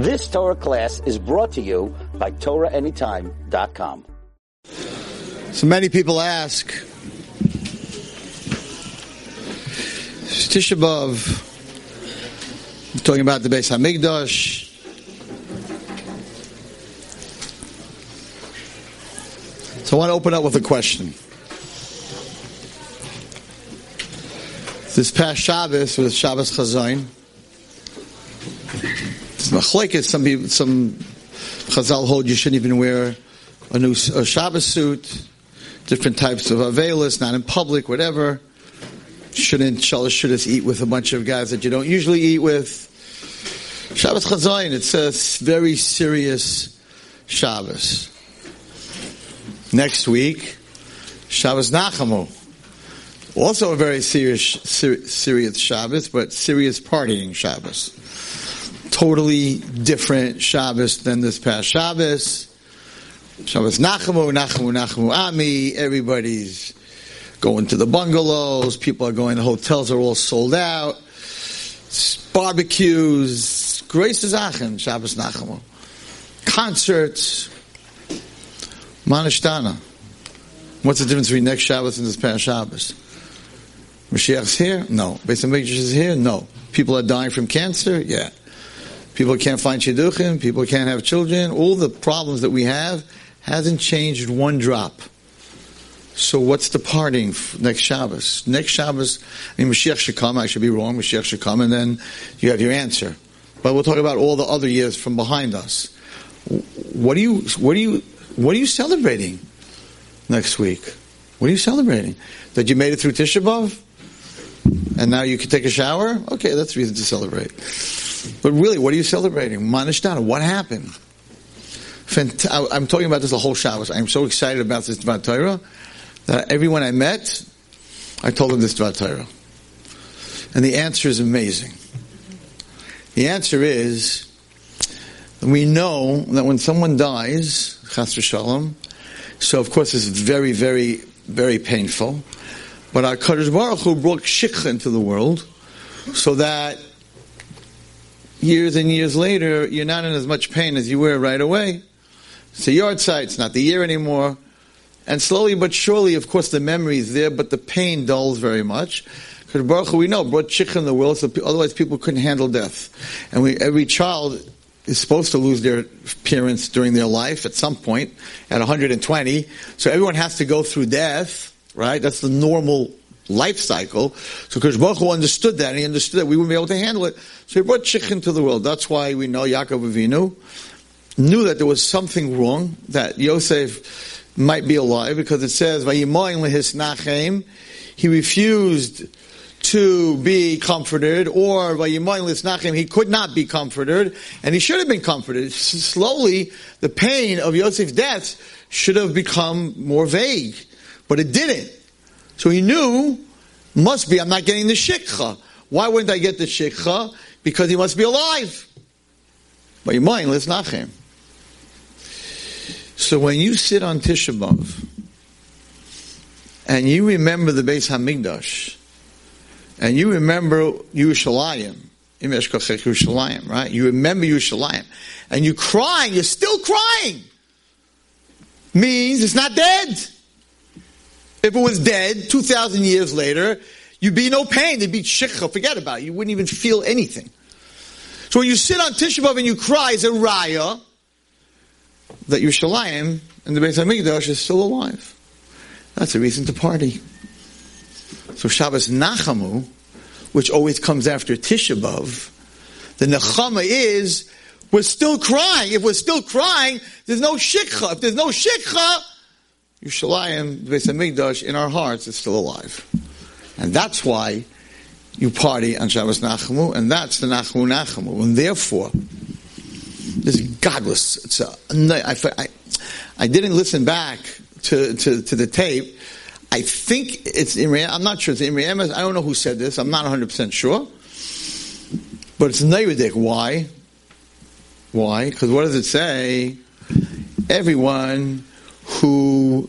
This Torah class is brought to you by TorahAnytime.com. So many people ask, Tisha B'Av, talking about the Beis Hamikdash. So I want to open up with a question. This past Shabbos was Shabbos Chazayin. Machlekes. Some people, some Chazal hold you shouldn't even wear a new a Shabbos suit. Different types of avelis, not in public, whatever. Shouldn't shalosh shouldn't eat with a bunch of guys that you don't usually eat with. Shabbos Chazayin. It's a very serious Shabbos. Next week, Shabbos Nachamu. Also a very serious, ser- serious Shabbos, but serious partying Shabbos. Totally different Shabbos than this past Shabbos. Shabbos Nachamu, Nachamu, Nachamu Ami. Everybody's going to the bungalows. People are going. The hotels are all sold out. Barbecues. Grace Zachem, Shabbos Nachamu. Concerts. Manishtana. What's the difference between next Shabbos and this past Shabbos? Mashiach's here? No. Beis Hamikdash is here? No. People are dying from cancer? Yeah. People can't find shidduchim. People can't have children. All the problems that we have hasn't changed one drop. So what's the parting next Shabbos? Next Shabbos, I mean, Mashiach should come. I should be wrong. Mashiach should come, and then you have your answer. But we'll talk about all the other years from behind us. What are you? What are you? What are you celebrating next week? What are you celebrating? That you made it through Tisha B'av? And now you can take a shower? Okay, that's reason to celebrate. But really, what are you celebrating? Manishtana, what happened? I'm talking about this the whole Shabbos. I'm so excited about this Dvar Torah that everyone I met, I told them this Dvar Torah. And the answer is amazing. The answer is, we know that when someone dies, Chas Shalom, so of course it's very, very, very painful. But our Kadosh Baruch Hu brought shikha into the world, so that years and years later, you're not in as much pain as you were right away. It's a yahrzeit, it's not the year anymore. And slowly but surely, of course, the memory is there, but the pain dulls very much. Because Baruch Hu, we know, brought shikha in the world, so otherwise people couldn't handle death. And we, every child is supposed to lose their parents during their life at some point, at 120. So everyone has to go through death right? That's the normal life cycle. So Kosh understood that, and he understood that we wouldn't be able to handle it. So he brought Shich to the world. That's why we know Yaakov Avinu knew that there was something wrong, that Yosef might be alive, because it says, he refused to be comforted, or he could not be comforted, and he should have been comforted. Slowly, the pain of Yosef's death should have become more vague. But it didn't. So he knew, must be, I'm not getting the shikha. Why wouldn't I get the shikha? Because he must be alive. But your mind, let's not him. So when you sit on Tisha B'Av, and you remember the Beis Hamikdash, and you remember Yerushalayim, Yerushalayim, right? You remember Yerushalayim, and you're crying, you're still crying. Means it's not dead. If it was dead 2,000 years later, you'd be no pain. There'd be shikha. Forget about it. You wouldn't even feel anything. So when you sit on Tisha B'Av and you cry, it's a raya that Yerushalayim and the Beis Hamikdash is still alive. That's a reason to party. So Shabbos Nachamu, which always comes after Tisha B'Av, the Nechama is, we're still crying. If we're still crying, there's no shikha. If there's no shikha, Yerushalayim, the Beis in our hearts is still alive. And that's why you party on Shabbos Nachamu, and that's the Nachamu Nachamu. And therefore, this is godless. It's a, I, I, I didn't listen back to, to, to the tape. I think it's Imri, I'm not sure it's Imri. I don't know who said this. I'm not 100% sure. But it's Neirudik. Why? Why? Because what does it say? Everyone who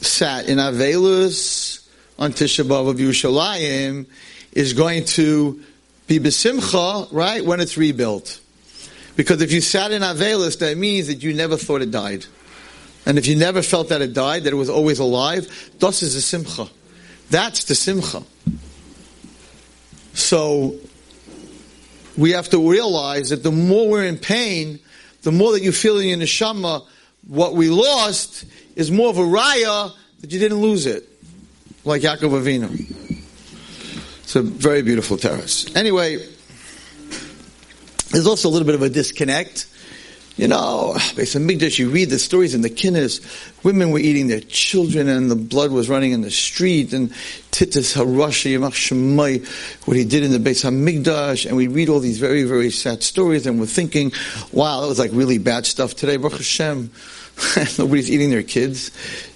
sat in Avelus on Tisha B'Av of Yerushalayim is going to be besimcha, right, when it's rebuilt. Because if you sat in Avelis, that means that you never thought it died. And if you never felt that it died, that it was always alive, das is a simcha. That's the simcha. So, we have to realize that the more we're in pain, the more that you feel in your neshama, what we lost is more of a raya that you didn't lose it. Like Yaakov Avinu. It's a very beautiful teretz. Anyway, there's also a little bit of a disconnect. You know, Beis HaMikdash, you read the stories in the Kinnis. Women were eating their children and the blood was running in the street. And Titus Harashi Yamach Shemai, what he did in the Beis HaMikdash. And we read all these very, very sad stories and we're thinking, wow, that was like really bad stuff today. Baruch Hashem, nobody's eating their kids.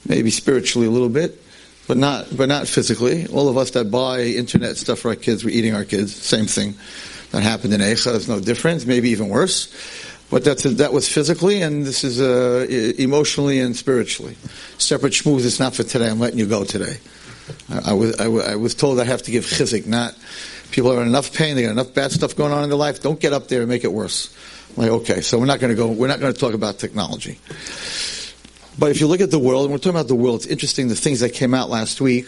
Maybe spiritually a little bit but not but not physically. All of us that buy internet stuff for our kids, we're eating our kids. Same thing that happened in Eicha. There's no difference. Maybe even worse. But that's that was physically, and this is uh, emotionally and spiritually. Separate schmooze. It's not for today. I'm letting you go today. I, I was I, I, was told I have to give chizik. Not people are in enough pain. They got enough bad stuff going on in their life. Don't get up there and make it worse. I'm like okay, so we're not going to go. We're not going to talk about technology. But if you look at the world, and we're talking about the world, it's interesting the things that came out last week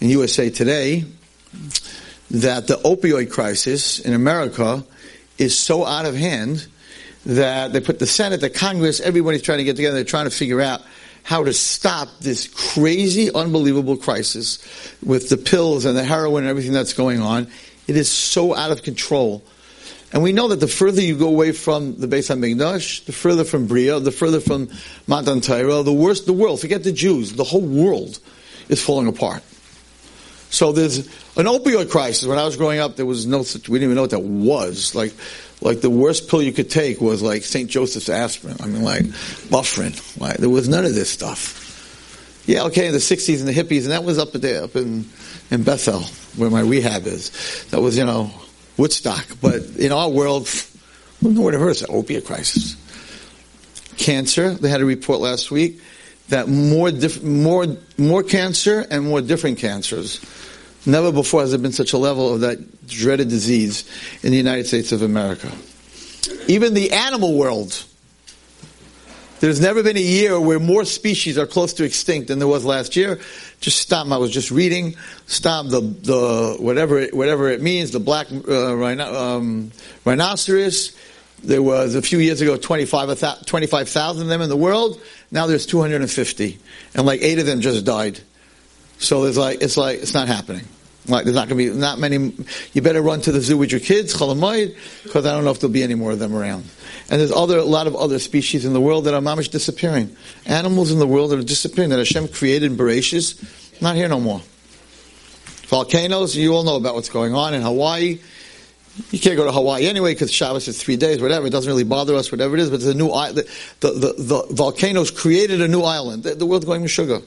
in USA Today that the opioid crisis in America is so out of hand that they put the Senate, the Congress, everybody's trying to get together, they're trying to figure out how to stop this crazy, unbelievable crisis with the pills and the heroin and everything that's going on. It is so out of control and we know that the further you go away from the Beis HaMikdash, the further from Bria, the further from Matan Torah, the worse the world. Forget the Jews. The whole world is falling apart. So there's an opioid crisis. When I was growing up, there was no such, we didn't even know what that was. Like, like the worst pill you could take was like St. Joseph's aspirin. I mean, like Bufferin. Like, There was none of this stuff. Yeah, okay, in the 60s and the hippies, and that was up there, up in, in Bethel, where my rehab is. That was, you know, Woodstock. But in our world, who would have heard of? Opiate crisis. Cancer, they had a report last week that more, diff- more, more cancer and more different cancers. Never before has there been such a level of that dreaded disease in the United States of America. Even the animal world, there's never been a year where more species are close to extinct than there was last year. Just stop. I was just reading. Stop the the whatever it, whatever it means. The black uh, rhino, um, rhinoceros. There was a few years ago 25,000 25, of them in the world. Now there's 250, and like eight of them just died. So there's like it's like it's not happening. Like there's not going to be not many. You better run to the zoo with your kids, because I don't know if there'll be any more of them around. And there's other a lot of other species in the world that are mamish disappearing. Animals in the world that are disappearing that Hashem created in Bereshis, not here no more. Volcanoes, you all know about what's going on in Hawaii. You can't go to Hawaii anyway because Shabbos is three days, whatever. It doesn't really bother us, whatever it is. But a new island. The, the, the, volcanoes created a new island. The, the world's going to sugar.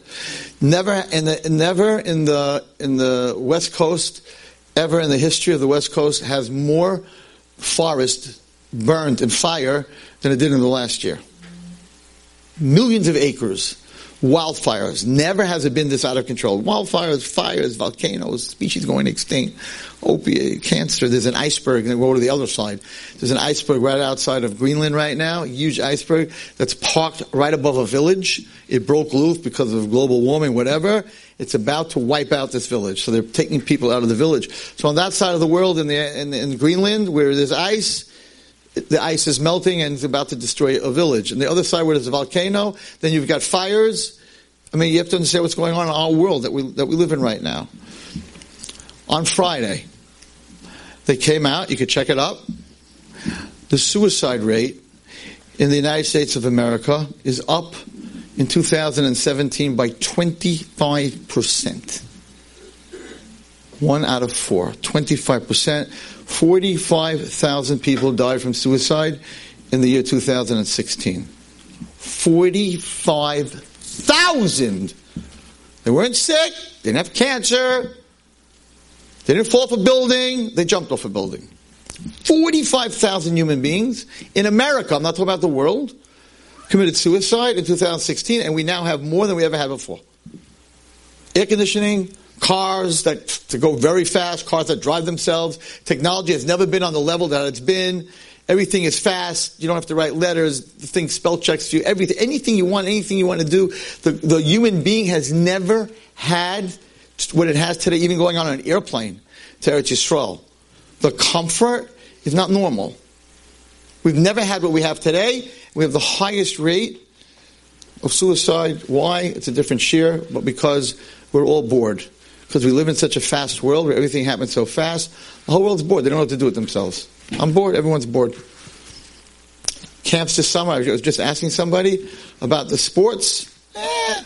Never in the never in the in the West Coast, ever in the history of the West Coast, has more forest burned in fire than it did in the last year. Millions of acres wildfires. Never has it been this out of control. Wildfires, fires, volcanoes, species going extinct, opiate, cancer. There's an iceberg, and go to the other side. There's an iceberg right outside of Greenland right now, huge iceberg that's parked right above a village. It broke loose because of global warming, whatever. It's about to wipe out this village. So they're taking people out of the village. So on that side of the world, in, the, in, in Greenland, where there's ice, the ice is melting and it's about to destroy a village. And the other side where there's a volcano, then you've got fires. I mean, you have to understand what's going on in our world that we, that we live in right now. On Friday, they came out, you could check it up. The suicide rate in the United States of America is up in 2017 by 25%. One out of four, 25%. 45,000 people died from suicide in the year 2016. 45,000! They weren't sick, didn't have cancer, they didn't fall off a building, they jumped off a building. 45,000 human beings in America, I'm not talking about the world, committed suicide in 2016, and we now have more than we ever had before. Air conditioning, cars that to go very fast, cars that drive themselves. Technology has never been on the level that it's been. Everything is fast. You don't have to write letters. The thing spell checks you. Everything, anything you want, anything you want to do. The, the human being has never had what it has today, even going on an airplane to Eretz Yisrael. The comfort is not normal. We've never had what we have today. We have the highest rate of suicide. Why? It's a different shiur, but because we're all bored. Because we live in such a fast world where everything happens so fast. The whole world's bored. They don't know what to do with themselves. I'm bored. Everyone's bored. Camps this summer. I was just asking somebody about the sports. Eh,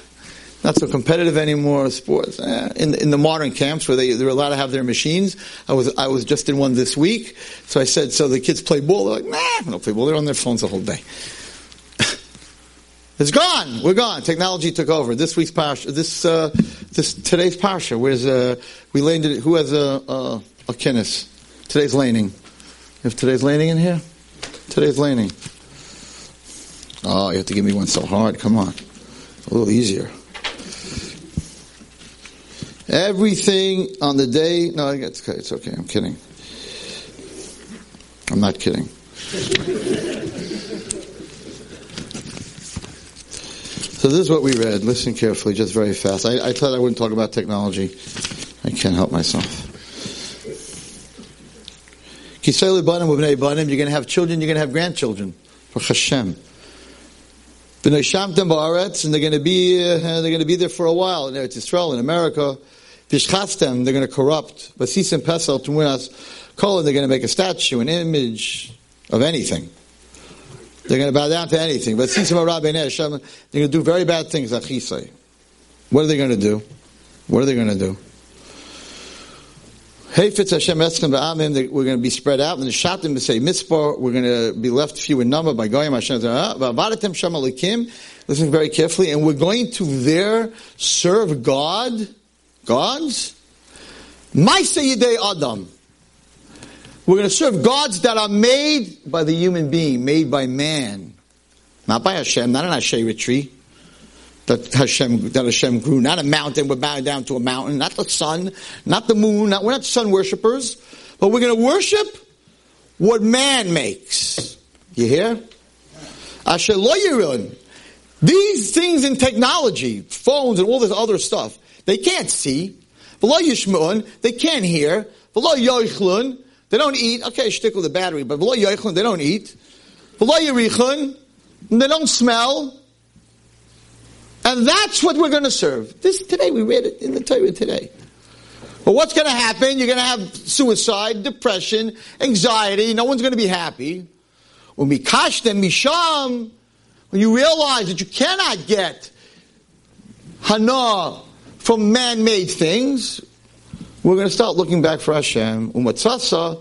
not so competitive anymore. Sports eh. in in the modern camps where they they're allowed to have their machines. I was I was just in one this week. So I said, so the kids play ball. They're like, nah, they don't play ball. They're on their phones the whole day. It's gone. We're gone. Technology took over. This week's parsha, this uh, this today's parsha. Where's uh, we landed? Who has a a, a kinnis? Today's laning. If today's laning in here, today's laning. Oh, you have to give me one so hard. Come on, a little easier. Everything on the day. No, it's okay. It's okay. I'm kidding. I'm not kidding. So this is what we read. Listen carefully, just very fast. I, I thought I wouldn't talk about technology. I can't help myself. You're going to have children, you're going to have grandchildren. For Hashem. And they're going to be uh, they're going to be there for a while in Eretz in America. Vishchastem, they're going to corrupt. Vasisim pesel tumunas kolon, they're going to make a statue, an image of anything. They're going to bow down to anything. But they're going to do very bad things, Achisai. What are they going to do? What are they going to do? Hayfitz Hashem Eschem Ba'amim, we're going to be spread out. And the Shatim say Mitzvah, we're going to be left few in number by Goyim Hashem. Va'avadetem Shem Alikim, listen very carefully, and we're going to there serve God, gods, Maisa Adam. We're going to serve gods that are made by the human being, made by man. Not by Hashem, not an Asherah tree that Hashem, that Hashem grew. Not a mountain, we're bowing down to a mountain. Not the sun, not the moon, not, we're not sun worshippers. But we're going to worship what man makes. You hear? Asher These things in technology, phones and all this other stuff, they can't see. They can't hear. They don't eat. Okay, stick with the battery, but they don't eat. They don't smell. And that's what we're going to serve. This today, we read it in the Torah today. But what's going to happen? You're going to have suicide, depression, anxiety. No one's going to be happy. When we kash them misham, when you realize that you cannot get hana from man-made things, we're going to start looking back for Hashem, umatzasa,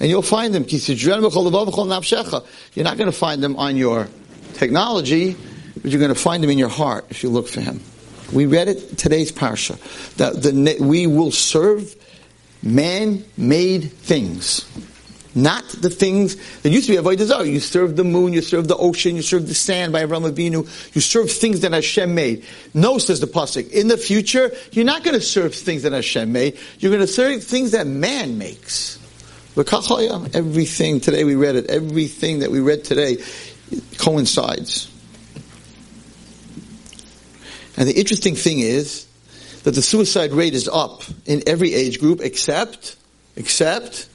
and you'll find them. You're not going to find them on your technology, but you're going to find them in your heart if you look for Him. We read it today's parsha that the, we will serve man-made things. Not the things that used to be avodah zarah. You serve the moon, you serve the ocean, you serve the sand by Avram Avinu. You serve things that Hashem made. No, says the pasuk. In the future, you're not going to serve things that Hashem made. You're going to serve things that man makes. Everything today we read it. Everything that we read today coincides. And the interesting thing is that the suicide rate is up in every age group except except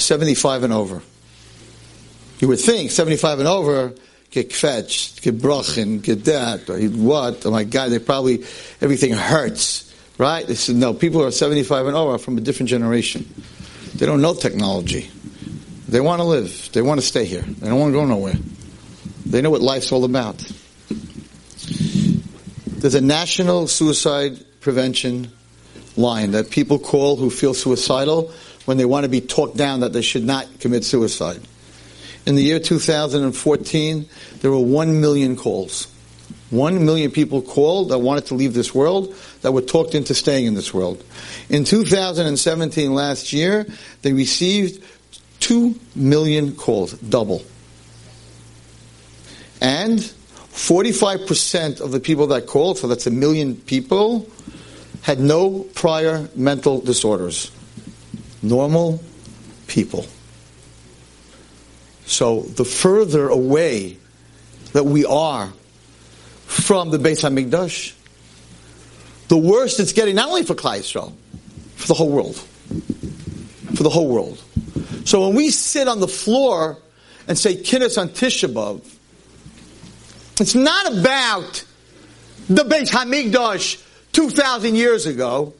75 and over. You would think 75 and over get fetched, get brachin, get that, or what? Oh my God, they probably, everything hurts, right? They said, no, people who are 75 and over are from a different generation. They don't know technology. They want to live. They want to stay here. They don't want to go nowhere. They know what life's all about. There's a national suicide prevention line that people call who feel suicidal when they want to be talked down that they should not commit suicide. In the year 2014, there were 1 million calls. 1 million people called that wanted to leave this world, that were talked into staying in this world. In 2017, last year, they received 2 million calls, double. And 45% of the people that called, so that's a million people, had no prior mental disorders normal people. So the further away that we are from the Beis Hamikdash, the worse it's getting, not only for Klal Yisrael, for the whole world. For the whole world. So when we sit on the floor and say Kinnis on Tisha B'Av, it's not about the Beis Hamikdash 2,000 years ago.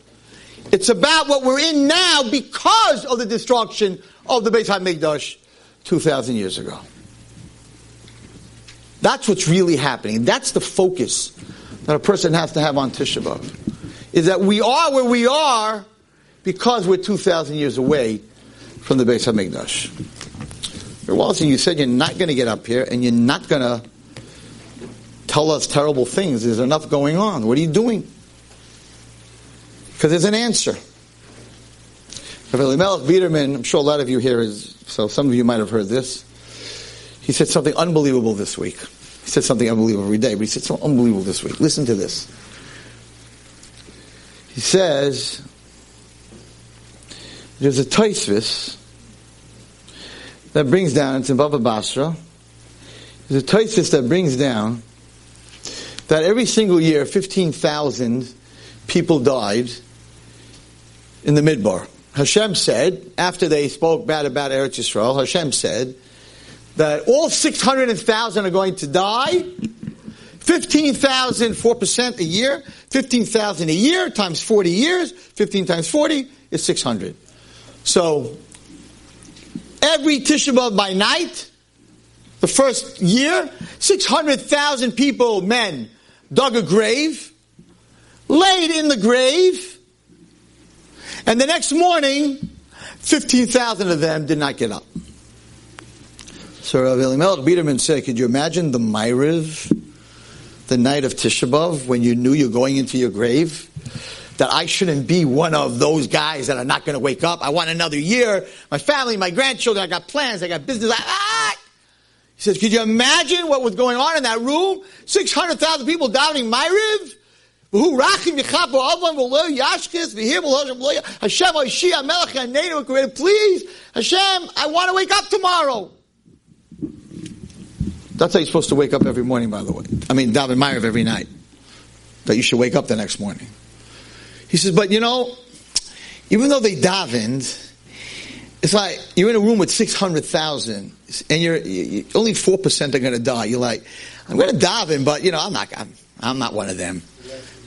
It's about what we're in now because of the destruction of the Beis Hamikdash 2,000 years ago. That's what's really happening. That's the focus that a person has to have on Tisha B'Av. Is that we are where we are because we're 2,000 years away from the Beis Hamikdash. Walton, you said you're not going to get up here and you're not going to tell us terrible things. There's enough going on. What are you doing? Because there's an answer. Rabbi Elimelech Biderman, I'm sure a lot of you here is, so some of you might have heard this. He said something unbelievable this week. He said something unbelievable every day, but he said something unbelievable this week. Listen to this. He says, there's a Taisvis that brings down, it's in Baba Basra, there's a Taisvis that brings down that every single year 15,000 people died in the Midbar. Hashem said, after they spoke bad about Eretz Yisrael, Hashem said that all 600,000 are going to die. 15,000, 4% a year. 15,000 a year times 40 years. 15 times 40 is 600. So, every Tisha B'Av by night, the first year, 600,000 people, men, dug a grave, laid in the grave, and the next morning, 15,000 of them did not get up. So Rav Elimelech Biderman said, could you imagine the Myriv, the night of Tisha B'Av, when you knew you're going into your grave? That I shouldn't be one of those guys that are not going to wake up. I want another year. My family, my grandchildren, I got plans, I got business. Ah! He says, could you imagine what was going on in that room? 600,000 people davening Myriv? Please, Hashem, I want to wake up tomorrow. That's how you're supposed to wake up every morning, by the way. I mean, daven Ma'ariv every night. That you should wake up the next morning. He says, but you know, even though they davened, it's like you're in a room with 600,000 and you're, you, only 4% are going to die. You're like, I'm going to daven, but you know, I'm not, I'm, I'm not one of them.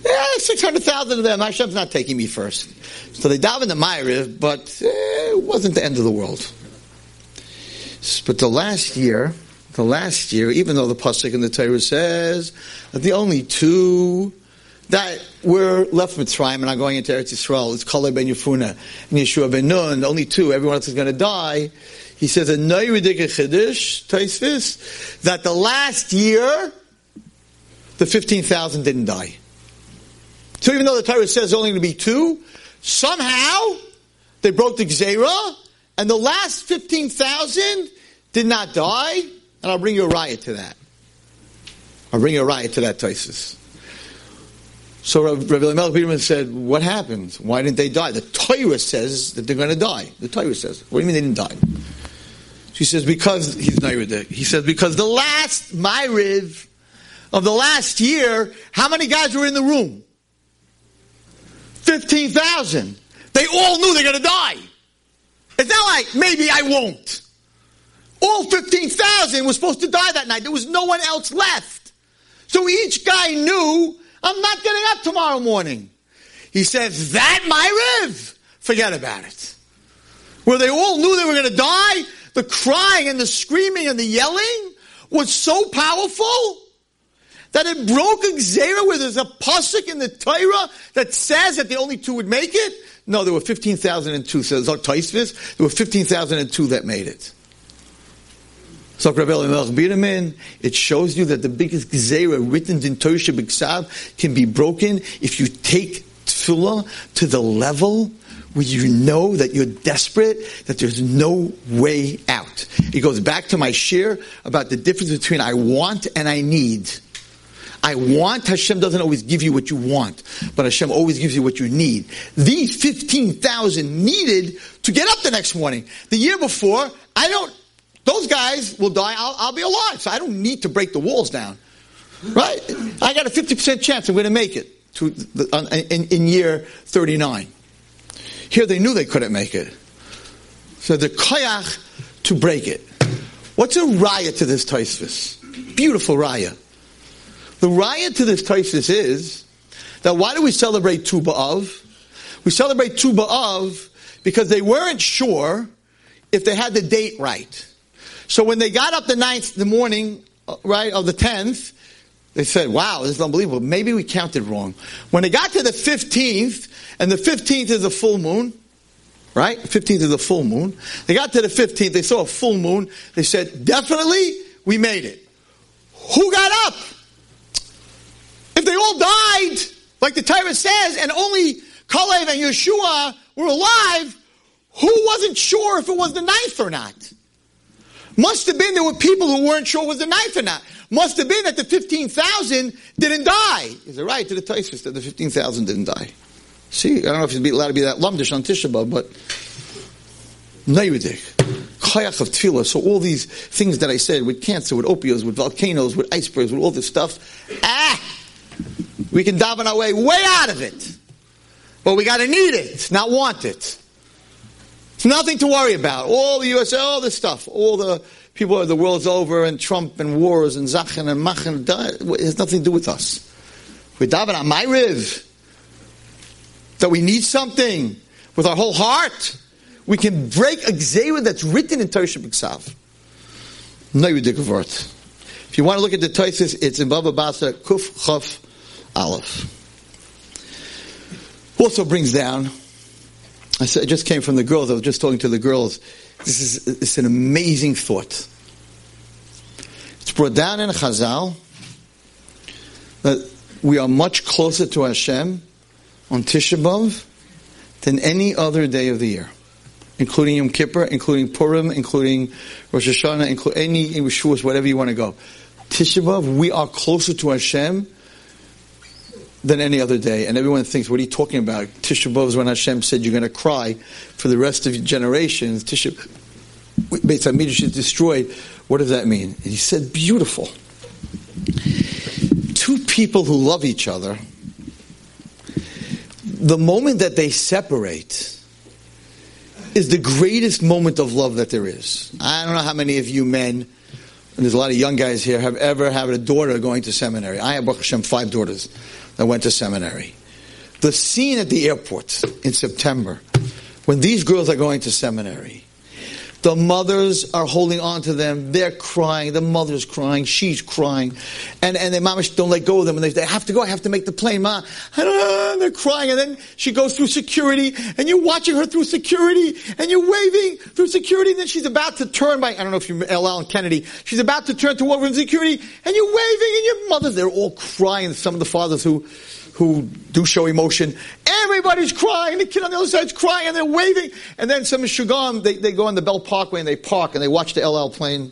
Yeah, 600,000 of them. Hashem's not taking me first. So they daven the Ma'ariv, but eh, it wasn't the end of the world. But the last year, the last year, even though the Pasuk in the Torah says that the only two that were left Mitzrayim and are going into Eretz Yisrael. It's Kalev ben Yefuna and Yehoshua ben Nun. Only two. Everyone else is going to die. He says a that the last year the fifteen thousand didn't die. So even though the Torah says only going to be two, somehow they broke the Gzera, and the last fifteen thousand did not die. And I'll bring you a raya to that. I'll bring you a raya to that Taisis. So Rabbi Elimelech Biderman said, what happened? Why didn't they die? The Torah says that they're going to die. The Torah says. What do you mean they didn't die? She says, because, he's Nairid. He says, because the last Myriv of the last year, how many guys were in the room? 15,000. They all knew they're going to die. It's not like, maybe I won't. All 15,000 were supposed to die that night. There was no one else left. So each guy knew I'm not getting up tomorrow morning. He says, that Ma'ariv. Forget about it. Where they all knew they were going to die, the crying and the screaming and the yelling was so powerful that it broke a Gzera where there's a pasuk in the Torah that says that the only two would make it. No, there were 15,002. Says Taisvis, there were 15,002 that made it. So it shows you that the biggest gzera written in Torah B'Ksav can be broken if you take tefillah to the level where you know that you're desperate, that there's no way out. It goes back to my shiur about the difference between I want and I need. I want, Hashem doesn't always give you what you want, but Hashem always gives you what you need. These 15,000 needed to get up the next morning. The year before, I don't Those guys will die. I'll, I'll be alive. So I don't need to break the walls down. Right? I got a 50% chance I'm going to make it to the, in, in year 39. Here they knew they couldn't make it. So the koyach to break it. What's a raya to this Taisvis? Beautiful raya. The raya to this Taisvis is that why do we celebrate Tu B'Av? We celebrate Tu B'Av because they weren't sure if they had the date right. So when they got up the ninth, the morning, uh, right, of the tenth, they said, wow, this is unbelievable. Maybe we counted wrong. When they got to the 15th, and the 15th is a full moon, right? 15th is a full moon. They got to the 15th, they saw a full moon. They said, definitely, we made it. Who got up? If they all died, like the Torah says, and only Kalev and Yehoshua were alive, who wasn't sure if it was the ninth or not? Must have been there were people who weren't sure it was the ninth or not. Must have been that the 15,000 didn't die. Is it right to the Taisus that the 15,000 didn't die? See, I don't know if you'd be allowed to be that lumdish on Tisha B'Av, but Nayudik. Chayach of tefillah. So all these things that I said with cancer, with opioids, with volcanoes, with icebergs, with all this stuff, ah, we can daven our way way out of it. But we got to need it, not want it. It's nothing to worry about. All the USA, all this stuff, all the people, of the world's over, and Trump and wars and Zachen and Machen, it has nothing to do with us. We daven on Ma'ariv that we need something with our whole heart. We can break a gzera that's written in Torah B'Ksav. No, you If you want to look at the Toises, it's in Baba Basra, Kuf Chaf Aleph. Also brings down, I just came from the girls, I was just talking to the girls. This is it's an amazing thought. It's brought down in Chazal that we are much closer to Hashem on Tisha B'Av than any other day of the year, including Yom Kippur, including Purim, including Rosh Hashanah, including any Shavuos, whatever you want to go. Tisha B'Av, we are closer to Hashem than any other day. And everyone thinks, what are you talking about? Tisha B'Av is when Hashem said you're going to cry for the rest of your generations. Tisha Beit HaMikdash is destroyed. What does that mean? And he said, beautiful. Two people who love each other, the moment that they separate is the greatest moment of love that there is. I don't know how many of you men, and there's a lot of young guys here, have ever had a daughter going to seminary. I have, Baruch Hashem, five daughters that went to seminary. The scene at the airport in September, when these girls are going to seminary, the mothers are holding on to them. They're crying. The mother's crying. She's crying. And, and their mamas don't let go of them. And they, they have to go. I have to make the plane. Ma, and they're crying. And then she goes through security. And you're watching her through security. And you're waving through security. And then she's about to turn by, I don't know if you're El Al and Kennedy. She's about to turn to over in security. And you're waving. And your mothers, they're all crying. Some of the fathers who, who do show emotion. Everybody's crying. The kid on the other side's crying and they're waving. And then some Shugam, they, they go on the Belt Parkway and they park and they watch the El Al plane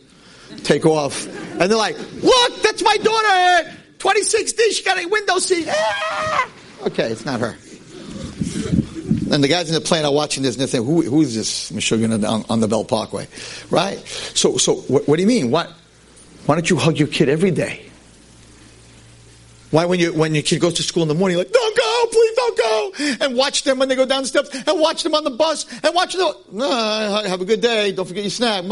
take off. And they're like, look, that's my daughter. 26D, she got a window seat. Ah! Okay, it's not her. And the guys in the plane are watching this and they're saying, Who, who is this Meshuggah on, on, the Belt Parkway? Right? So, so what, what do you mean? What, why don't you hug your kid every day? Why, when, you, when your kid goes to school in the morning, like, don't go, please don't go. And watch them when they go down the steps, and watch them on the bus, and watch them. No, have a good day. Don't forget your snack.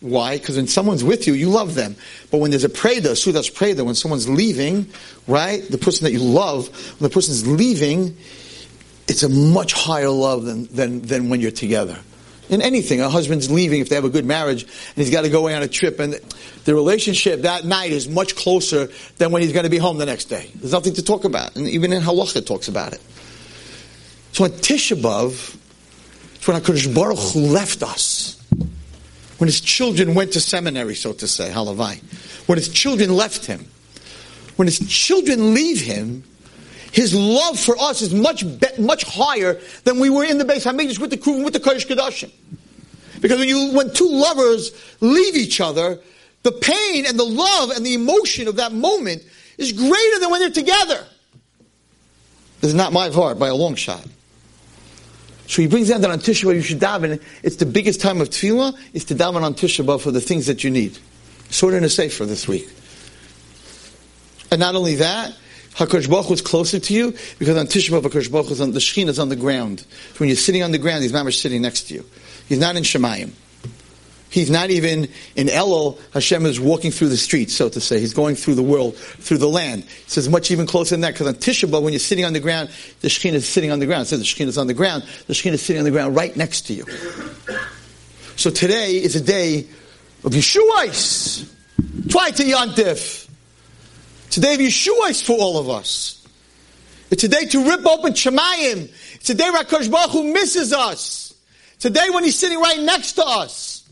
Why? Because when someone's with you, you love them. But when there's a preda, sudas preda, when someone's leaving, right, the person that you love, when the person's leaving, it's a much higher love than, than, than when you're together in anything. A husband's leaving if they have a good marriage and he's got to go away on a trip and the relationship that night is much closer than when he's going to be home the next day. There's nothing to talk about. And even in Halacha talks about it. So in Tisha B'Av, it's when HaKadosh Baruch left us. When his children went to seminary, so to say, Halavai. When his children left him. When his children leave him, his love for us is much be- much higher than we were in the Beis Hamikdash with the Kruvim, with the Kodesh Kodashim. Because when you when two lovers leave each other, the pain and the love and the emotion of that moment is greater than when they're together. This is not my heart by a long shot. So he brings down that on Tisha B'Av you should daven. It's the biggest time of tefillah, is to daven on Tisha B'Av for the things that you need. Sort in a safe for this week. And not only that, HaKadosh Baruch is closer to you because on Tisha B'Av HaKadosh Baruch is on, the Shekhinah is on the ground. So when you're sitting on the ground, he's mamash sitting next to you. He's not in Shemayim. He's not even in Elul. Hashem is walking through the streets, so to say. He's going through the world, through the land. He says much even closer than that, because on Tisha B'Av, when you're sitting on the ground, the Shekhinah is sitting on the ground. It says the Shekhinah is on the ground. The Shekhinah is sitting on the ground right next to you. So today is a day of Yeshuais. Try to Yantif. Today of Yeshuais for all of us. It's a day to rip open Shemayim. It's a day HaKadosh Baruch Hu misses us. It's a day when He's sitting right next to us.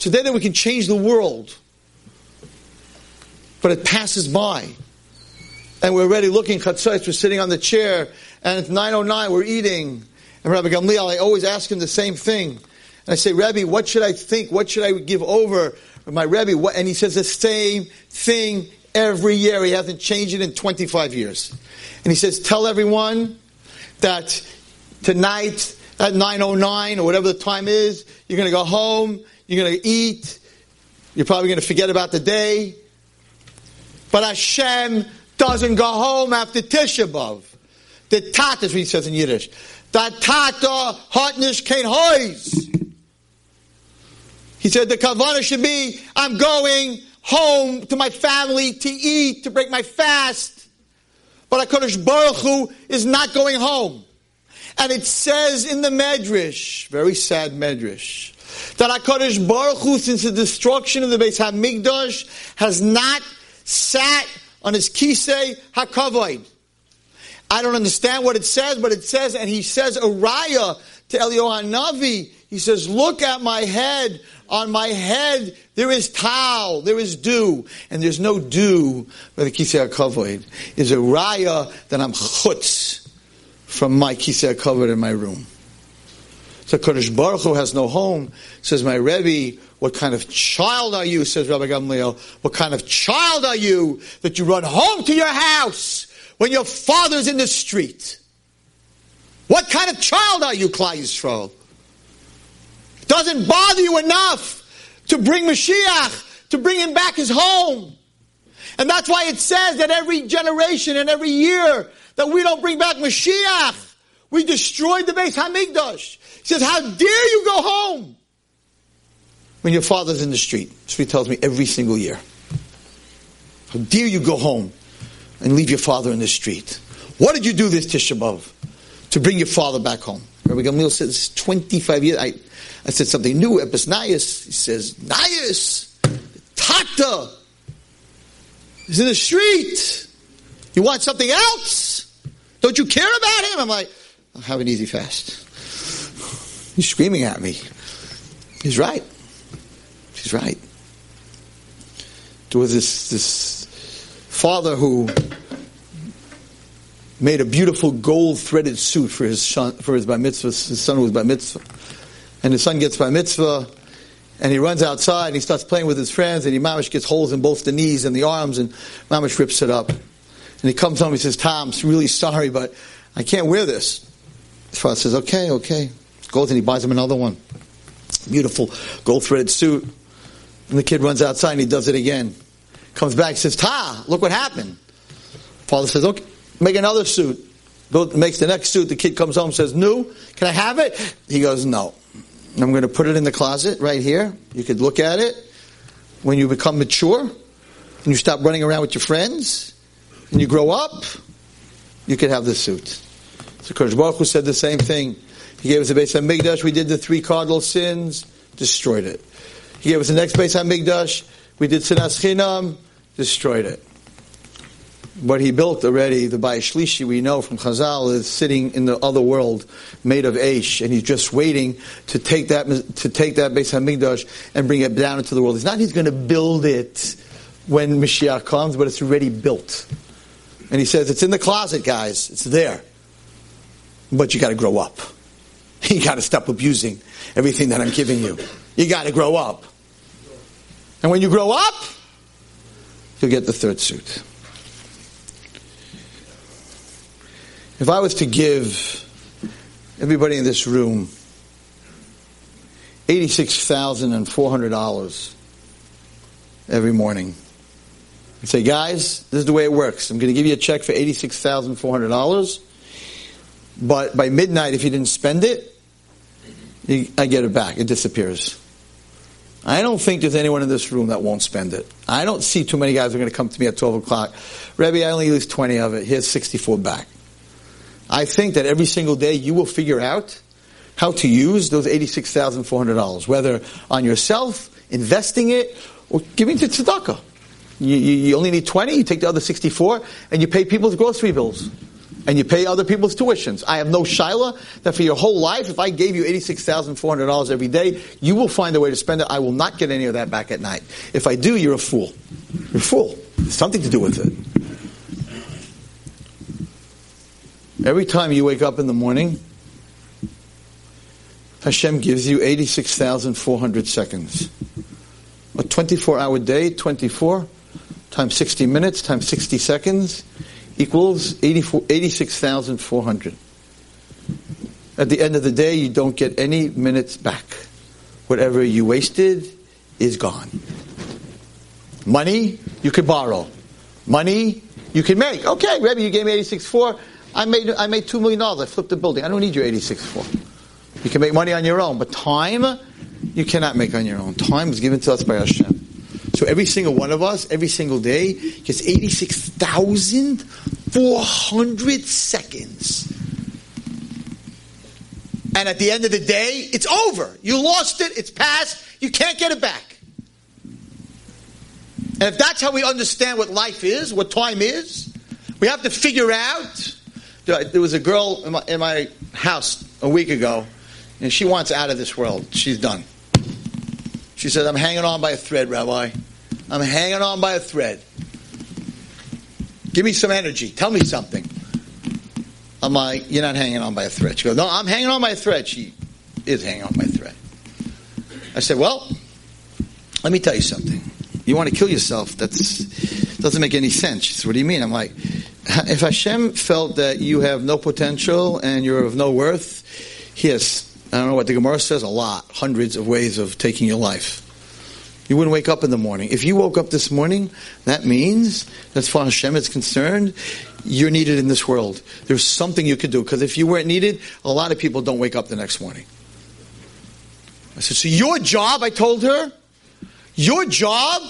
Today that we can change the world. But it passes by. And we're already looking, chatzos, we're sitting on the chair, and it's 9.09, we're eating. And Rabbi Gamliel, I always ask him the same thing. And I say, Rabbi, what should I think? What should I give over? My Rabbi, what? and he says the same thing every year. He hasn't changed it in 25 years. And he says, tell everyone that tonight at 9.09 or whatever the time is, you're going to go home, you're going to eat. You're probably going to forget about the day. But Hashem doesn't go home after Tisha B'Av. The tat is what he says in Yiddish. The tata hotnish kein hois. He said the kavana should be, I'm going home to my family to eat, to break my fast. But HaKadosh Baruch Hu is not going home. And it says in the Medrash, very sad Medrash, that HaKadosh Baruch Hu, since the destruction of the Beis HaMikdash, has not sat on his kisei hakavod. I don't understand what it says, but it says, and he says, Araya to Eliyahu Navi, he says, look at my head. On my head, there is towel, there is dew, and there's no dew by the kisei hakavod. Is a raya that I'm chutz from my kisei hakavod in my room. So Kodesh Baruch Hu has no home. Says my Rebbe, what kind of child are you? Says Rabbi Gamliel. What kind of child are you that you run home to your house when your father's in the street? What kind of child are you, Klal Yisrael? Doesn't bother you enough to bring Mashiach, to bring him back his home. And that's why it says that every generation and every year that we don't bring back Mashiach, we destroyed the Beis Hamikdash. He says, how dare you go home when your father's in the street? So he tells me every single year. How dare you go home and leave your father in the street? What did you do this Tisha B'Av to bring your father back home? Rabbi Gamliel says, 25 years. I, I said something new, Epis Nayas. He says, Nayas, Tata, is in the street. You want something else? Don't you care about him? I'm like, I'll have an easy fast. He's screaming at me. He's right. He's right. There was this, this father who made a beautiful gold threaded suit for his son, for his bar mitzvah. His son was bar mitzvah. And his son gets bar mitzvah, and he runs outside and he starts playing with his friends, and he mamish gets holes in both the knees and the arms, and mamish rips it up. And he comes home, he says, Tom, I'm really sorry, but I can't wear this. His father says, okay, okay. Goes and he buys him another one. Beautiful gold threaded suit. And the kid runs outside and he does it again. Comes back, says, Ta, look what happened. Father says, okay, make another suit. Makes the next suit. The kid comes home says, New, can I have it? He goes, No. I'm going to put it in the closet right here. You could look at it. When you become mature and you stop running around with your friends and you grow up, you could have this suit. So Kodesh Baruch Hu said the same thing. He gave us the Beis Hamikdash. We did the three cardinal sins, destroyed it. He gave us the next Beis Hamikdash. We did Sinas Chinam, destroyed it. What he built already, the Bayis Shlishi, we know from Chazal, is sitting in the other world, made of Aish, and he's just waiting to take that to take that Beis Hamikdash and bring it down into the world. It's not he's going to build it when Mashiach comes, but it's already built. And he says, it's in the closet, guys. It's there. But you got to grow up. You got to stop abusing everything that I'm giving you. You got to grow up. And when you grow up, you'll get the third suit. If I was to give everybody in this room $86,400 every morning. And say, guys, this is the way it works. I'm going to give you a check for $86,400, but by midnight, if you didn't spend it, you, I get it back. It disappears. I don't think there's anyone in this room that won't spend it. I don't see too many guys who are going to come to me at 12 o'clock. Rebbe, I only use 20 of it. Here's 64 back. I think that every single day you will figure out how to use those $86,400, whether on yourself, investing it, or giving it to tzedakah. You, you, you, only need 20, you take the other 64, and you pay people's grocery bills. And you pay other people's tuitions. I have no shaila that for your whole life, if I gave you $86,400 every day, you will find a way to spend it. I will not get any of that back at night. If I do, you're a fool. You're a fool. There's something to do with it. Every time you wake up in the morning, Hashem gives you 86,400 seconds. A 24 hour day, 24 times 60 minutes times 60 seconds equals 86,400. At the end of the day, you don't get any minutes back. Whatever you wasted is gone. Money, you could borrow. Money, you can make. Okay, Rebbe, you gave me 86.4. I made, I made $2 million. I flipped the building. I don't need your 86.4. You can make money on your own, but time you cannot make on your own. Time is given to us by Hashem. So every single one of us, every single day, gets 86,400 seconds. And at the end of the day, it's over. You lost it, it's past, you can't get it back. And if that's how we understand what life is, what time is, we have to figure out. There was a girl in my, in my house a week ago and she wants out of this world. She's done. She said, I'm hanging on by a thread, Rabbi. I'm hanging on by a thread. Give me some energy. Tell me something. I'm like, You're not hanging on by a thread. She goes, No, I'm hanging on by a thread. She is hanging on by a thread. I said, Well, let me tell you something. You want to kill yourself? That doesn't make any sense. She said, What do you mean? I'm like, If Hashem felt that you have no potential and you're of no worth, He has I don't know what the Gemara says, a lot, hundreds of ways of taking your life. You wouldn't wake up in the morning. If you woke up this morning, that means, as far as Hashem is concerned, you're needed in this world. There's something you could do. Because if you weren't needed, a lot of people don't wake up the next morning. I said, so your job, I told her, your job,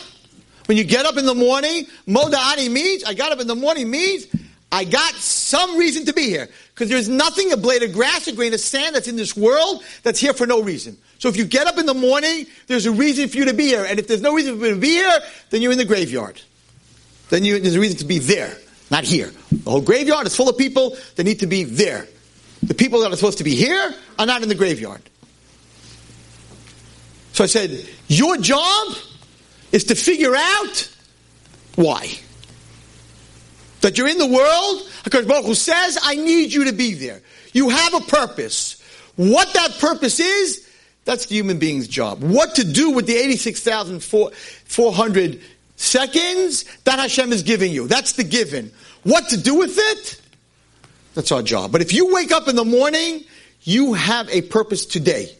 when you get up in the morning, Modeh Ani means, I got up in the morning means, I got some reason to be here. Because there's nothing, a blade of grass, a grain of sand that's in this world that's here for no reason. So if you get up in the morning, there's a reason for you to be here. And if there's no reason for you to be here, then you're in the graveyard. Then you, there's a reason to be there, not here. The whole graveyard is full of people that need to be there. The people that are supposed to be here are not in the graveyard. So I said, your job is to figure out why that you're in the world, because Baruch says, I need you to be there. You have a purpose. What that purpose is, that's the human being's job. What to do with the 86,400 seconds, that Hashem is giving you. That's the given. What to do with it, that's our job. But if you wake up in the morning, you have a purpose today.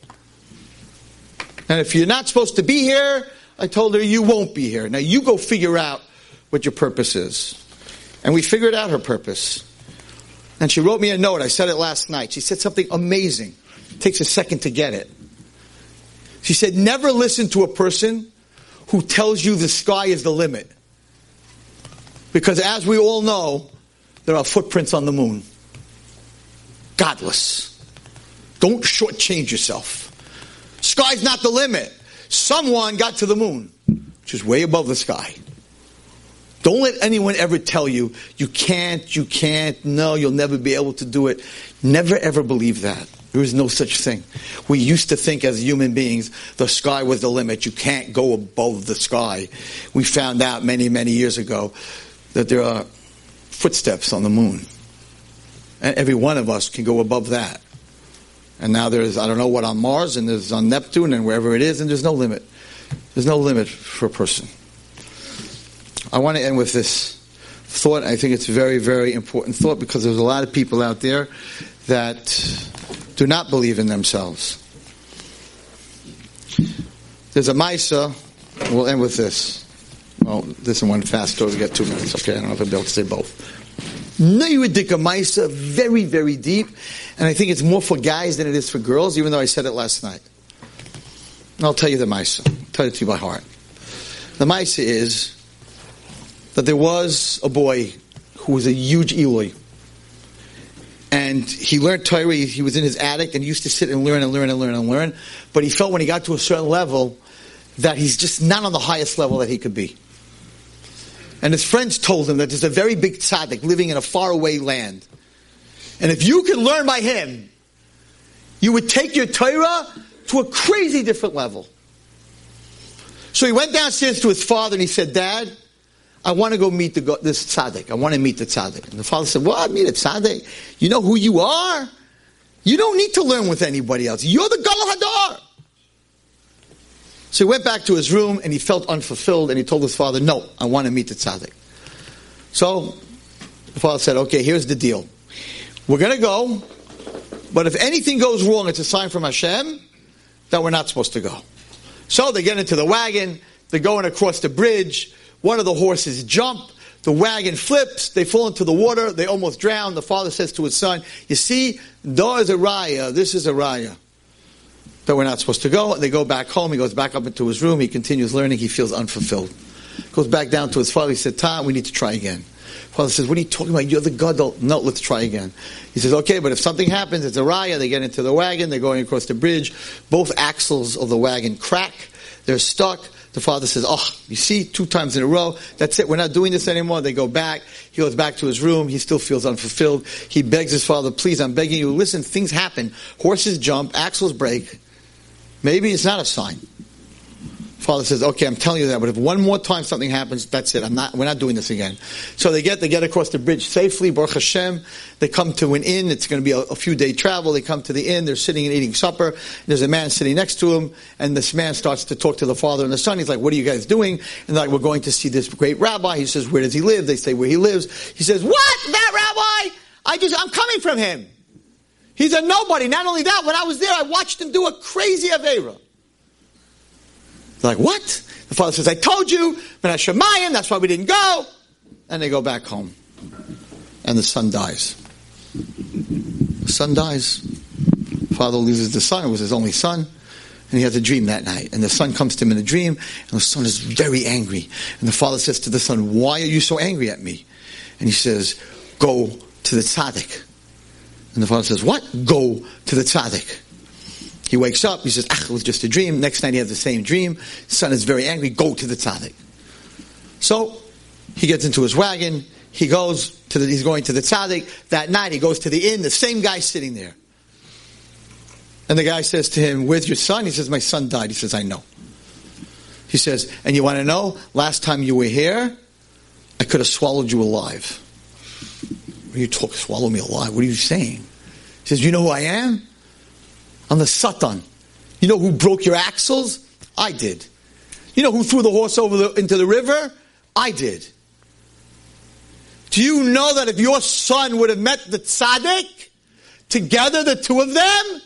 And if you're not supposed to be here, I told her you won't be here. Now you go figure out what your purpose is. And we figured out her purpose. And she wrote me a note. I said it last night. She said something amazing. It takes a second to get it. She said, never listen to a person who tells you the sky is the limit. Because as we all know, there are footprints on the moon. Godless. Don't shortchange yourself. Sky's not the limit. Someone got to the moon, which is way above the sky. Don't let anyone ever tell you, you can't, you can't, no, you'll never be able to do it. Never ever believe that. There is no such thing. We used to think as human beings, the sky was the limit. You can't go above the sky. We found out many, many years ago that there are footsteps on the moon. And every one of us can go above that. And now there's, I don't know what on Mars, and there's on Neptune, and wherever it is, and there's no limit. There's no limit for a person. I want to end with this thought. I think it's a very, very important thought because there's a lot of people out there that do not believe in themselves. There's a Maisa, we'll end with this. Well, this is one fast story, we get two minutes, okay? I don't know if I'll be able to say both. Neuradika Maisa, very, very deep, and I think it's more for guys than it is for girls, even though I said it last night. And I'll tell you the Maisa. I'll tell it to you by heart. The Maisa is that there was a boy who was a huge illui. And he learned Torah, he was in his attic and used to sit and learn and learn and learn and learn. But he felt when he got to a certain level that he's just not on the highest level that he could be. And his friends told him that there's a very big tzaddik living in a faraway land. And if you could learn by him, you would take your Torah to a crazy different level. So he went downstairs to his father and he said, Dad, I want to go meet the, this tzaddik. I want to meet the tzaddik. And the father said, What? Meet a tzaddik? You know who you are? You don't need to learn with anybody else. You're the Gadol Hador. So he went back to his room and he felt unfulfilled and he told his father, No, I want to meet the tzaddik. So the father said, Okay, here's the deal. We're going to go, but if anything goes wrong, it's a sign from Hashem that we're not supposed to go. So they get into the wagon, they're going across the bridge. One of the horses jump, the wagon flips, they fall into the water, they almost drown. The father says to his son, You see, there is a raya, this is a raya. That we're not supposed to go. They go back home, he goes back up into his room, he continues learning, he feels unfulfilled. Goes back down to his father, he said, Tom, we need to try again. Father says, What are you talking about? You're the gadol. No, let's try again. He says, Okay, but if something happens, it's a raya. They get into the wagon, they're going across the bridge. Both axles of the wagon crack, they're stuck. The father says, Oh, you see, two times in a row, that's it, we're not doing this anymore. They go back. He goes back to his room. He still feels unfulfilled. He begs his father, Please, I'm begging you, listen, things happen. Horses jump, axles break. Maybe it's not a sign. Father says, "Okay, I'm telling you that, but if one more time something happens, that's it. I'm not. We're not doing this again." So they get they get across the bridge safely. Baruch Hashem. They come to an inn. It's going to be a, a few day travel. They come to the inn. They're sitting and eating supper. There's a man sitting next to him, and this man starts to talk to the father and the son. He's like, "What are you guys doing?" And they're like, "We're going to see this great rabbi." He says, "Where does he live?" They say, "Where he lives." He says, "What? That rabbi? I just I'm coming from him. He's a nobody. Not only that, when I was there, I watched him do a crazy avera." They're like, "What?" The father says, I told you, but I Shemayim, that's why we didn't go. And they go back home. And the son dies. The son dies. Father loses the son, it was his only son. And he has a dream that night. And the son comes to him in a dream, and the son is very angry. And the father says to the son, Why are you so angry at me? And he says, Go to the tzaddik. And the father says, What? Go to the tzaddik. He wakes up, he says, ah, it was just a dream. Next night he has the same dream. Son is very angry, go to the tzaddik. So he gets into his wagon, he goes to the, he's going to the tzaddik. That night he goes to the inn, the same guy sitting there. And the guy says to him, Where's your son? He says, My son died. He says, I know. He says, And you want to know? Last time you were here, I could have swallowed you alive. You talk, swallow me alive? What are you saying? He says, You know who I am? I'm the Satan. You know who broke your axles? I did. You know who threw the horse over the, into the river? I did. Do you know that if your son would have met the tzaddik, together the two of them,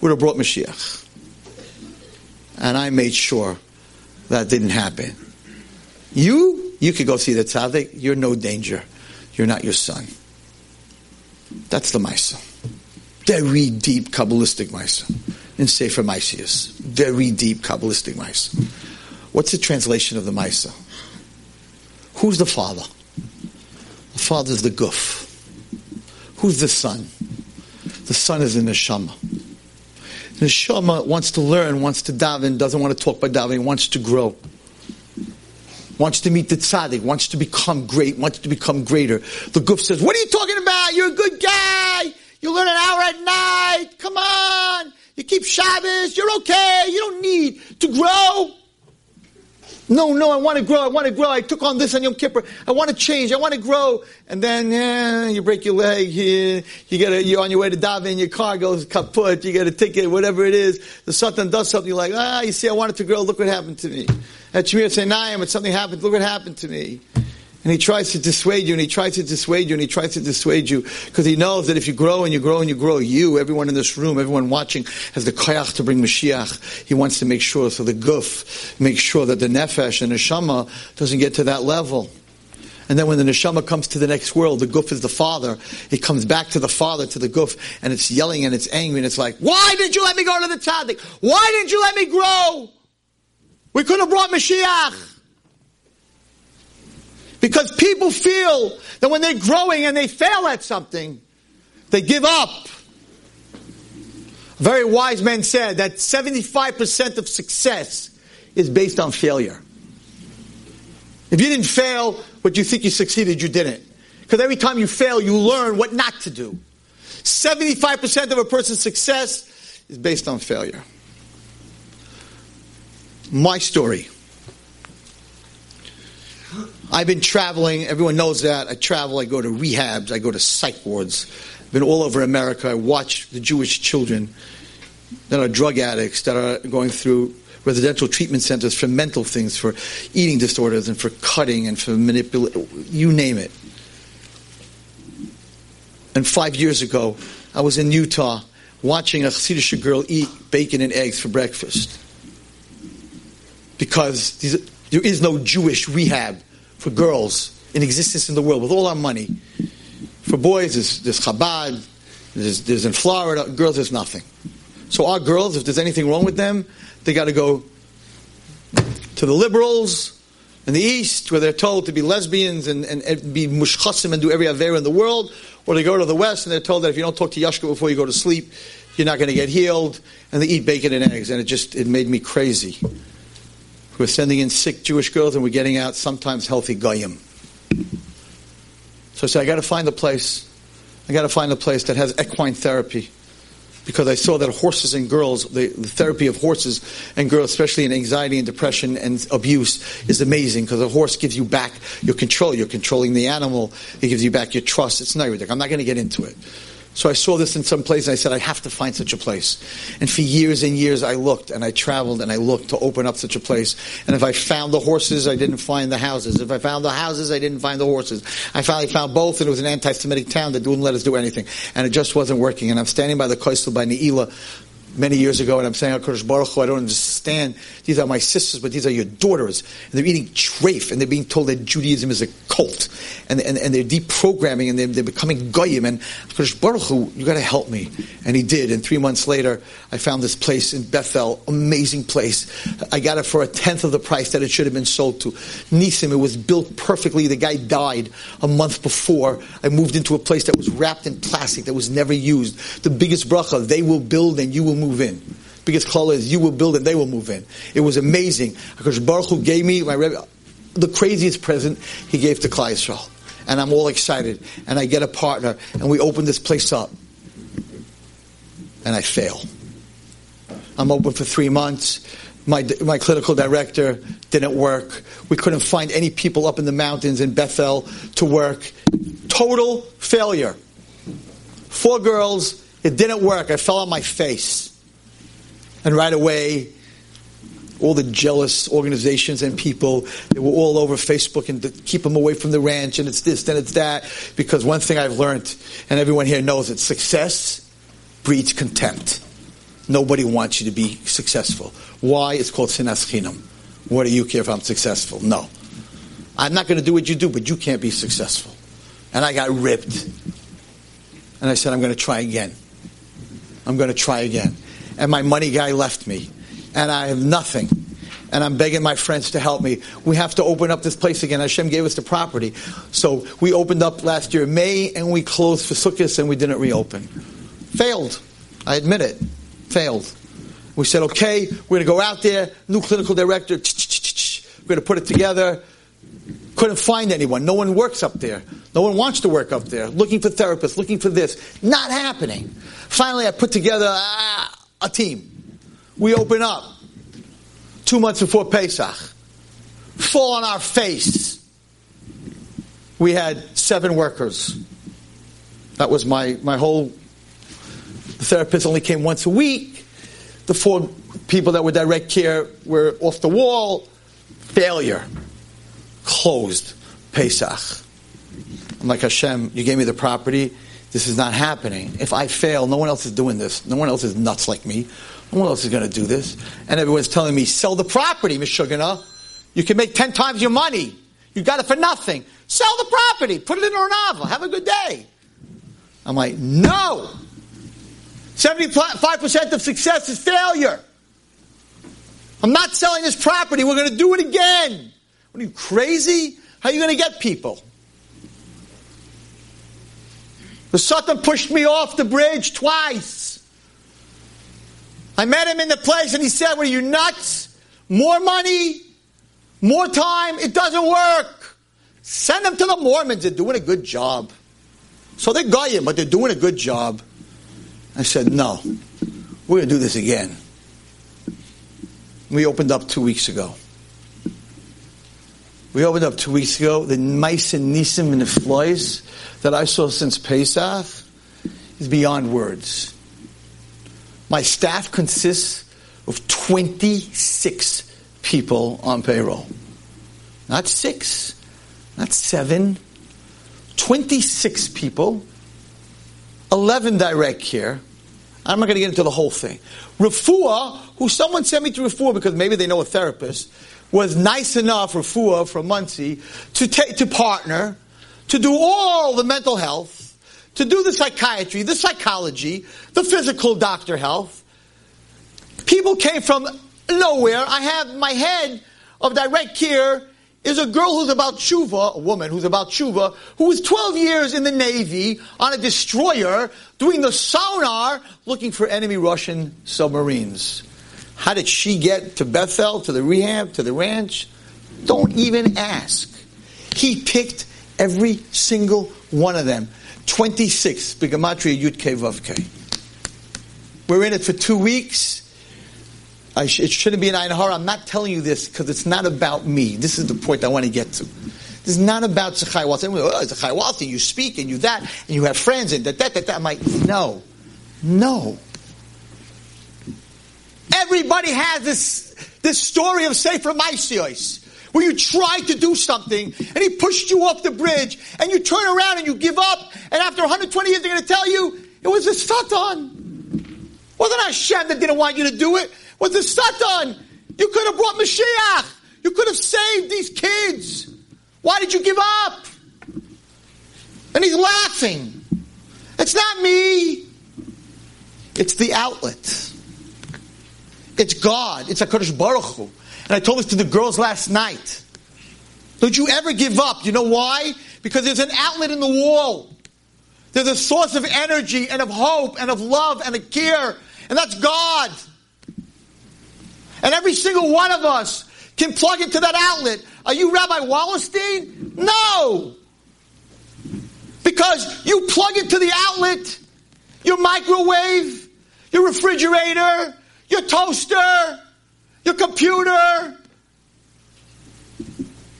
would have brought Mashiach? And I made sure that didn't happen. You, you could go see the tzaddik. You're no danger. You're not your son. That's the Maisa very deep Kabbalistic Maisa in Sefer Maisios. Very deep Kabbalistic Maisa. What's the translation of the Maisa? Who's the father? The father is the guf. Who's the son? The son is in the neshama. The neshama wants to learn, wants to daven, doesn't want to talk about davening, wants to grow. Wants to meet the tzaddik, wants to become great, wants to become greater. The guf says, What are you talking about? You're a good guy. You learn an hour at night. Come on. You keep Shabbos. You're okay. You don't need to grow. No, no, I want to grow. I want to grow. I took on this on Yom Kippur. I want to change. I want to grow. And then, you break your leg. You, you get a, you're on your way to daven. Your car goes kaput. You get a ticket, whatever it is. The Satan does something. You're like, ah, you see, I wanted to grow. Look what happened to me. At Shemir Sinayim, when something happened, look what happened to me. And he tries to dissuade you, and he tries to dissuade you, and he tries to dissuade you, because he knows that if you grow and you grow and you grow, you, everyone in this room, everyone watching, has the koyach to bring Mashiach. He wants to make sure, so the guf, makes sure that the nefesh and the neshama doesn't get to that level. And then when the neshama comes to the next world, the guf is the father. It comes back to the father, to the guf, and it's yelling and it's angry, and it's like, why did you let me go to the tzaddik? Why didn't you let me grow? We could have brought Mashiach. Because people feel that when they're growing and they fail at something, they give up. A very wise man said that 75% of success is based on failure. If you didn't fail, but you think you succeeded, you didn't. Because every time you fail, you learn what not to do. 75% of a person's success is based on failure. My story. I've been traveling. Everyone knows that. I travel. I go to rehabs. I go to psych wards. I've been all over America. I watch the Jewish children that are drug addicts, that are going through residential treatment centers for mental things, for eating disorders, and for cutting, and for manipulating. You name it. And five years ago, I was in Utah watching a Hasidic girl eat bacon and eggs for breakfast. Because there is no Jewish rehab for girls in existence in the world with all our money. For boys, there's, there's Chabad, there's, there's in Florida, girls, there's nothing. So our girls, if there's anything wrong with them, they got to go to the liberals in the East, where they're told to be lesbians and, and, and be mushchasim and do every aver in the world, or they go to the West and they're told that if you don't talk to Yashka before you go to sleep, you're not going to get healed, and they eat bacon and eggs, and it just it made me crazy. We're sending in sick Jewish girls and we're getting out sometimes healthy goyim. So I said, I got to find a place. I got to find a place that has equine therapy. Because I saw that horses and girls, the, the, therapy of horses and girls, especially in anxiety and depression and abuse, is amazing. Because a horse gives you back your control. You're controlling the animal. It gives you back your trust. It's not ridiculous. I'm not going to get into it. So I saw this in some place and I said, I have to find such a place. And for years and years I looked and I traveled and I looked to open up such a place. And if I found the horses, I didn't find the houses. If I found the houses, I didn't find the horses. I finally found both and it was an anti-Semitic town that wouldn't let us do anything. And it just wasn't working. And I'm standing by the Kotel by Ne'ilah many years ago, and I'm saying, HaKadosh Baruch Hu, I don't understand. These are my sisters, but these are your daughters. And they're eating treif, and they're being told that Judaism is a cult. And, and, and they're deprogramming, and they're, they're becoming goyim. And HaKadosh Baruch Hu, you got to help me. And he did. And three months later, I found this place in Bethel, amazing place. I got it for a tenth of the price that it should have been sold to. Nisim, it was built perfectly. The guy died a month before. I moved into a place that was wrapped in plastic, that was never used. The biggest bracha, they will build and you will move in. Biggest call is you will build and they will move in. It was amazing. Because Baruch Hu gave me my the craziest present he gave to Klal Yisrael. And I'm all excited. And I get a partner and we open this place up. And I fail. I'm open for three months. My, my clinical director didn't work. We couldn't find any people up in the mountains in Bethel to work. Total failure. Four girls, it didn't work. I fell on my face. And right away, all the jealous organizations and people, they were all over Facebook and to keep them away from the ranch and it's this and it's that. Because one thing I've learned, and everyone here knows it, success breeds contempt. Nobody wants you to be successful. Why? It's called sinas chinam. What do you care if I'm successful? No. I'm not going to do what you do, but you can't be successful. And I got ripped. And I said, I'm going to try again. I'm going to try again and my money guy left me, and I have nothing. And I'm begging my friends to help me. We have to open up this place again. Hashem gave us the property. So we opened up last year in May, and we closed for Sukkot, and we didn't reopen. Failed. I admit it. Failed. We said, okay, we're going to go out there, new clinical director, we're going to put it together. Couldn't find anyone. No one works up there. No one wants to work up there. Looking for therapists, looking for this. Not happening. Finally, I put together, ah, a team. We open up two months before Pesach, fall on our face. We had seven workers. That was my, my whole. The therapist only came once a week. The four people that were direct care were off the wall. Failure. Closed. Pesach. I'm like, Hashem, you gave me the property. This is not happening. If I fail, no one else is doing this. No one else is nuts like me. No one else is going to do this. And everyone's telling me, sell the property, Mishugana. You can make 10 times your money. You got it for nothing. Sell the property. Put it in a novel. Have a good day. I'm like, no. 75% of success is failure. I'm not selling this property. We're going to do it again. What are you, crazy? How are you going to get people? The Satan pushed me off the bridge twice. I met him in the place and he said, Were you nuts? More money? More time? It doesn't work. Send them to the Mormons. They're doing a good job. So they got you, but they're doing a good job. I said, No, we're going to do this again. We opened up two weeks ago. We opened up two weeks ago. The mice and nisim and the flies that I saw since Pesach is beyond words. My staff consists of 26 people on payroll. Not six, not seven, 26 people, 11 direct care. I'm not going to get into the whole thing. Refuah, who someone sent me to Refuah because maybe they know a therapist, was nice enough, Refuah from Monsey, to, take, to partner, to do all the mental health, to do the psychiatry, the psychology, the physical doctor health. People came from nowhere. I have my head of direct care is a girl who's about tshuva, a woman who's about tshuva, who was 12 years in the Navy on a destroyer doing the sonar looking for enemy Russian submarines. How did she get to Bethel, to the rehab, to the ranch? Don't even ask. He picked every single one of them. 26, Bigamatria Yud We're in it for two weeks. Sh- it shouldn't be an Ein I'm not telling you this because it's not about me. This is the point I want to get to. This is not about Zechai. Oh, you speak and you that, and you have friends and that, that, that, that. I'm like, no. No. Everybody has this, this story of Sefer Maisios, where you tried to do something and he pushed you off the bridge and you turn around and you give up and after 120 years they're going to tell you it was a Satan. Wasn't Hashem that didn't want you to do it? Was the Satan? You could have brought Mashiach. You could have saved these kids. Why did you give up? And he's laughing. It's not me. It's the outlet. It's God. It's HaKadosh Baruch Hu. And I told this to the girls last night. Don't you ever give up. You know why? Because there's an outlet in the wall. There's a source of energy and of hope and of love and of care. And that's God. And every single one of us can plug into that outlet. Are you Rabbi Wallerstein? No. Because you plug into the outlet, your microwave, your refrigerator, your toaster, your computer.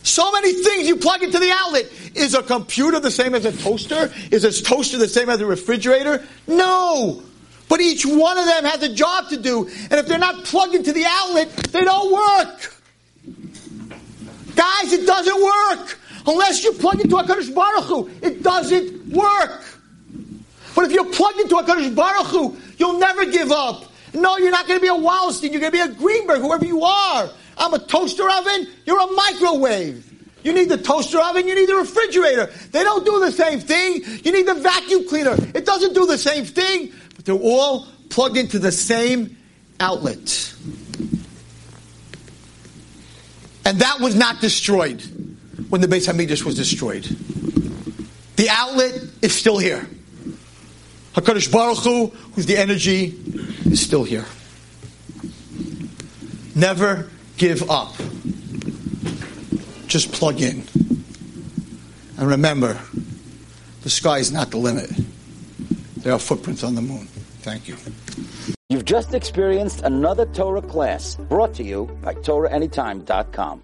So many things you plug into the outlet. Is a computer the same as a toaster? Is a toaster the same as a refrigerator? No. But each one of them has a job to do. And if they're not plugged into the outlet, they don't work. Guys, it doesn't work. Unless you plug into HaKadosh Baruch Hu, it doesn't work. But if you're plugged into HaKadosh Baruch Hu, you'll never give up. No, you're not going to be a Wallerstein. You're going to be a Greenberg, whoever you are. I'm a toaster oven. You're a microwave. You need the toaster oven. You need the refrigerator. They don't do the same thing. You need the vacuum cleaner. It doesn't do the same thing. But they're all plugged into the same outlet. And that was not destroyed when the Beis Hamikdash was destroyed. The outlet is still here. Hakadosh Baruch Hu, who's the energy, is still here. Never give up. Just plug in. And remember, the sky is not the limit. There are footprints on the moon. Thank you. You've just experienced another Torah class brought to you by TorahAnytime.com.